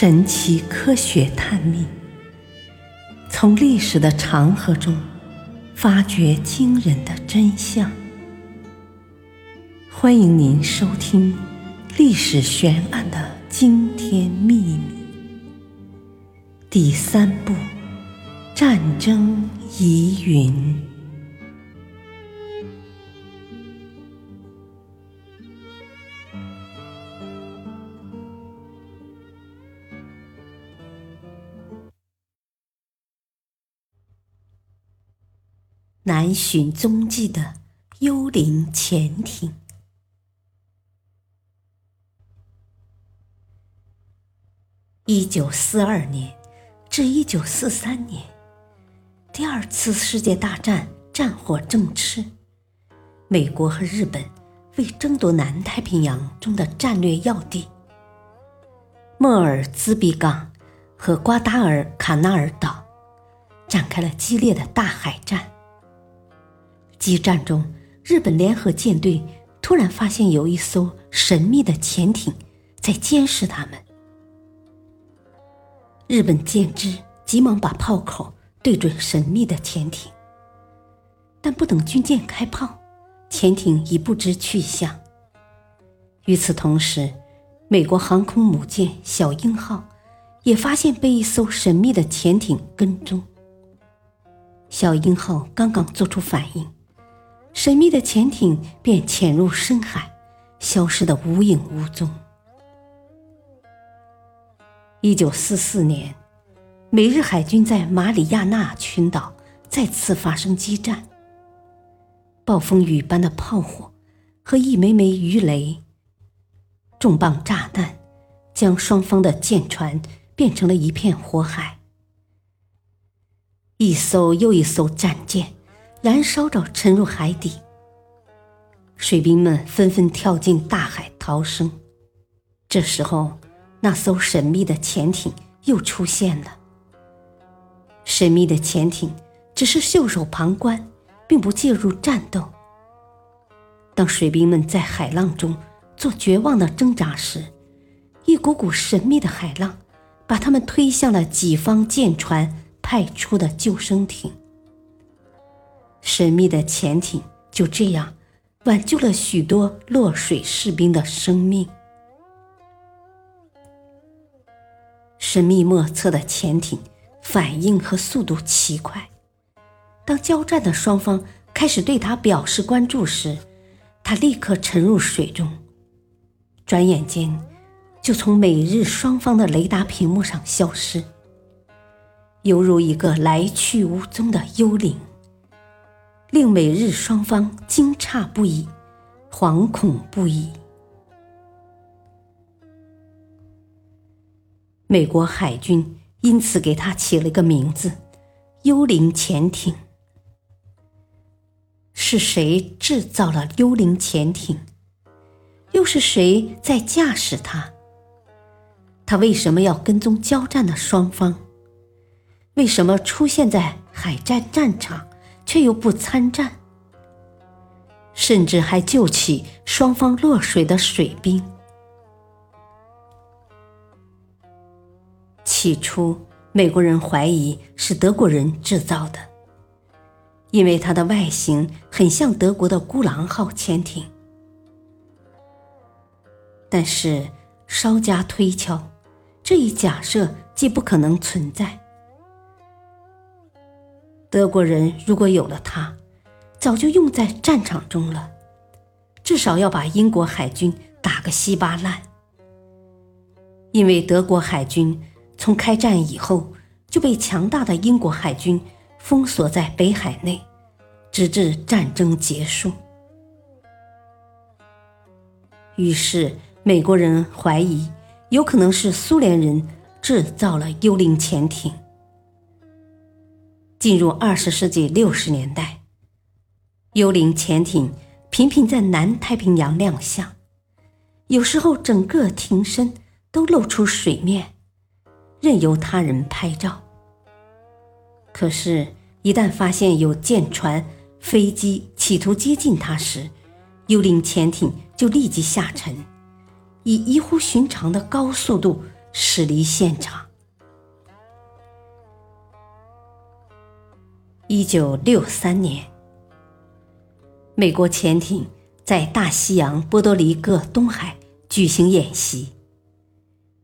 神奇科学探秘，从历史的长河中发掘惊人的真相。欢迎您收听《历史悬案的惊天秘密》第三部：战争疑云。难寻踪迹的幽灵潜艇。一九四二年至一九四三年，第二次世界大战战火正炽，美国和日本为争夺南太平洋中的战略要地——莫尔兹比港和瓜达尔卡纳尔岛，展开了激烈的大海战。激战中，日本联合舰队突然发现有一艘神秘的潜艇在监视他们。日本舰只急忙把炮口对准神秘的潜艇，但不等军舰开炮，潜艇已不知去向。与此同时，美国航空母舰“小鹰号”也发现被一艘神秘的潜艇跟踪。“小鹰号”刚刚做出反应。神秘的潜艇便潜入深海，消失得无影无踪。一九四四年，美日海军在马里亚纳群岛再次发生激战，暴风雨般的炮火和一枚枚鱼雷、重磅炸弹，将双方的舰船变成了一片火海。一艘又一艘战舰。燃烧着，沉入海底。水兵们纷纷跳进大海逃生。这时候，那艘神秘的潜艇又出现了。神秘的潜艇只是袖手旁观，并不介入战斗。当水兵们在海浪中做绝望的挣扎时，一股股神秘的海浪把他们推向了己方舰船派出的救生艇。神秘的潜艇就这样挽救了许多落水士兵的生命。神秘莫测的潜艇反应和速度奇快，当交战的双方开始对他表示关注时，他立刻沉入水中，转眼间就从美日双方的雷达屏幕上消失，犹如一个来去无踪的幽灵。令美日双方惊诧不已，惶恐不已。美国海军因此给他起了个名字——“幽灵潜艇”。是谁制造了幽灵潜艇？又是谁在驾驶它？他为什么要跟踪交战的双方？为什么出现在海战战场？却又不参战，甚至还救起双方落水的水兵。起初，美国人怀疑是德国人制造的，因为它的外形很像德国的孤狼号潜艇。但是稍加推敲，这一假设既不可能存在。德国人如果有了它，早就用在战场中了，至少要把英国海军打个稀巴烂。因为德国海军从开战以后就被强大的英国海军封锁在北海内，直至战争结束。于是美国人怀疑，有可能是苏联人制造了幽灵潜艇。进入二十世纪六十年代，幽灵潜艇频频在南太平洋亮相，有时候整个艇身都露出水面，任由他人拍照。可是，一旦发现有舰船、飞机企图接近它时，幽灵潜艇就立即下沉，以异乎寻常的高速度驶离现场。一九六三年，美国潜艇在大西洋波多黎各东海举行演习。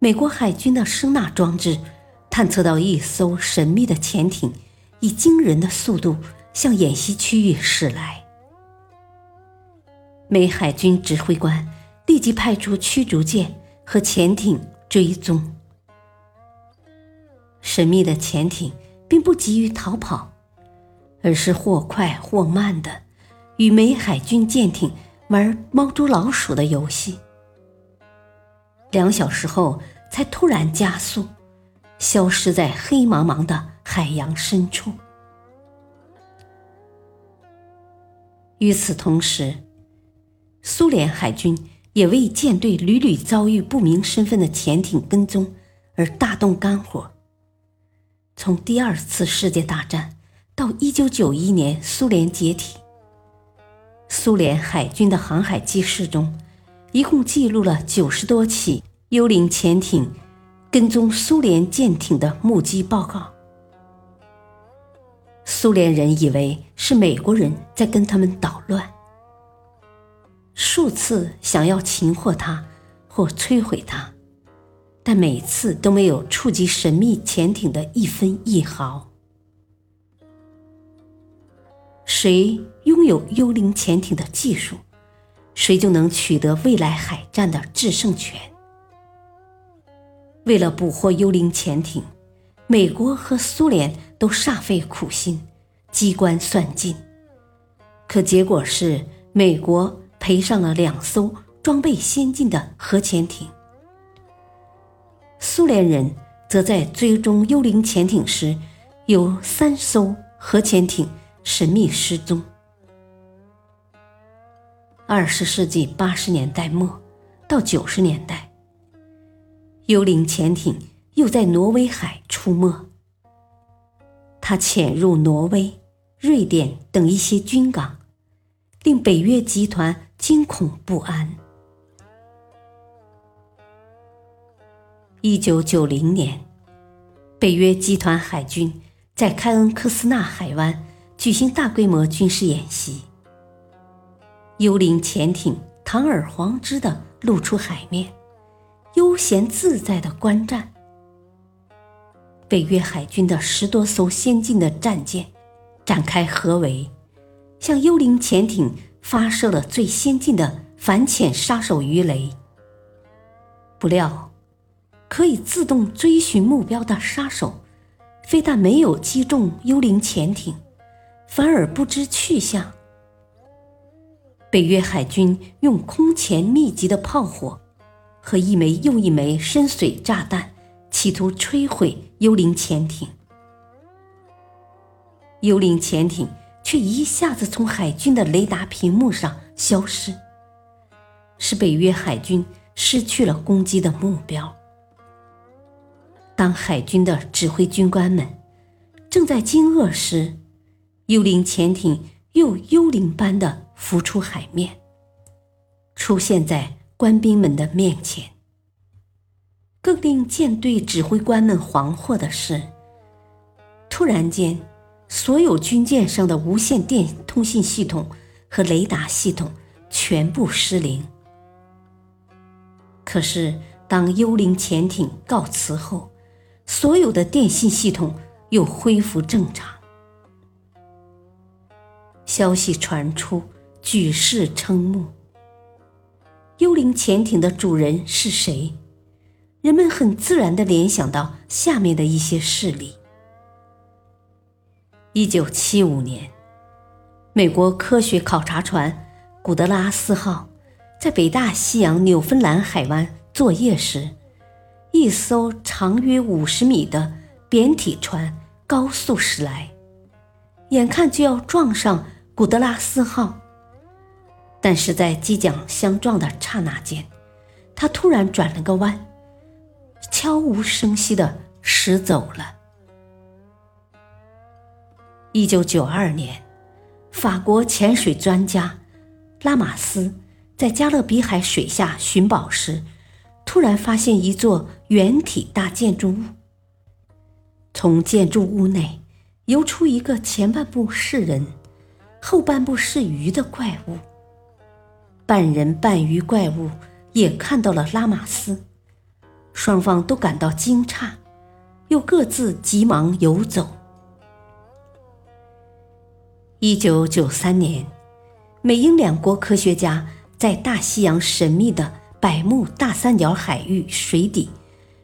美国海军的声纳装置探测到一艘神秘的潜艇以惊人的速度向演习区域驶来。美海军指挥官立即派出驱逐舰和潜艇追踪。神秘的潜艇并不急于逃跑。而是或快或慢的，与美海军舰艇玩猫捉老鼠的游戏。两小时后，才突然加速，消失在黑茫茫的海洋深处。与此同时，苏联海军也为舰队屡屡遭遇不明身份的潜艇跟踪而大动肝火。从第二次世界大战。到一九九一年，苏联解体。苏联海军的航海记事中，一共记录了九十多起幽灵潜艇跟踪苏联舰艇的目击报告。苏联人以为是美国人在跟他们捣乱，数次想要擒获他或摧毁他，但每次都没有触及神秘潜艇的一分一毫。谁拥有幽灵潜艇的技术，谁就能取得未来海战的制胜权。为了捕获幽灵潜艇，美国和苏联都煞费苦心，机关算尽。可结果是，美国赔上了两艘装备先进的核潜艇，苏联人则在追踪幽灵潜艇时，有三艘核潜艇。神秘失踪。二十世纪八十年代末到九十年代，幽灵潜艇又在挪威海出没。它潜入挪威、瑞典等一些军港，令北约集团惊恐不安。一九九零年，北约集团海军在开恩科斯纳海湾。举行大规模军事演习，幽灵潜艇堂而皇之的露出海面，悠闲自在的观战。北约海军的十多艘先进的战舰展开合围，向幽灵潜艇发射了最先进的反潜杀手鱼雷。不料，可以自动追寻目标的杀手，非但没有击中幽灵潜艇。反而不知去向。北约海军用空前密集的炮火和一枚又一枚深水炸弹，企图摧毁幽灵潜艇。幽灵潜艇却一下子从海军的雷达屏幕上消失，使北约海军失去了攻击的目标。当海军的指挥军官们正在惊愕时，幽灵潜艇又幽灵般的浮出海面，出现在官兵们的面前。更令舰队指挥官们惶惑的是，突然间，所有军舰上的无线电通信系统和雷达系统全部失灵。可是，当幽灵潜艇告辞后，所有的电信系统又恢复正常。消息传出，举世瞠目。幽灵潜艇的主人是谁？人们很自然地联想到下面的一些事例：一九七五年，美国科学考察船“古德拉斯号”在北大西洋纽芬兰海湾作业时，一艘长约五十米的扁体船高速驶来，眼看就要撞上。古德拉斯号，但是在即将相撞的刹那间，他突然转了个弯，悄无声息的驶走了。一九九二年，法国潜水专家拉马斯在加勒比海水下寻宝时，突然发现一座圆体大建筑物。从建筑物内游出一个前半部是人、后半部是鱼的怪物。半人半鱼怪物也看到了拉玛斯，双方都感到惊诧，又各自急忙游走。一九九三年，美英两国科学家在大西洋神秘的百慕大三角海域水底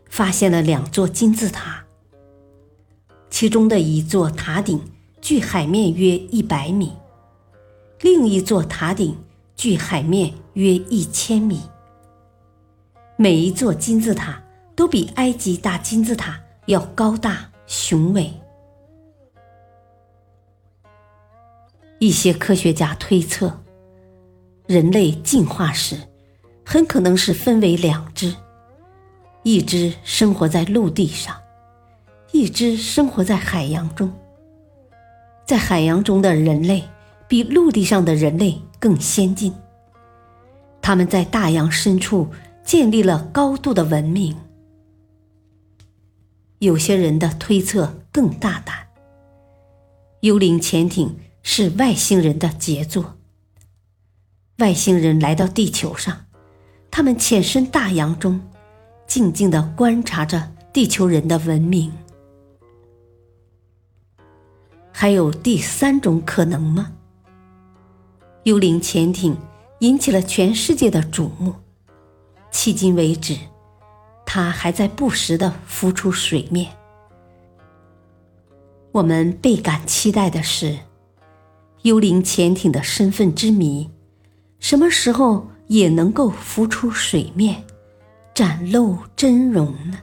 发现了两座金字塔，其中的一座塔顶距海面约一百米，另一座塔顶距海面约一千米。每一座金字塔都比埃及大金字塔要高大雄伟。一些科学家推测，人类进化时很可能是分为两只：一只生活在陆地上，一只生活在海洋中。在海洋中的人类比陆地上的人类更先进，他们在大洋深处建立了高度的文明。有些人的推测更大胆：幽灵潜艇。是外星人的杰作。外星人来到地球上，他们潜身大洋中，静静的观察着地球人的文明。还有第三种可能吗？幽灵潜艇引起了全世界的瞩目，迄今为止，它还在不时的浮出水面。我们倍感期待的是。幽灵潜艇的身份之谜，什么时候也能够浮出水面，展露真容呢？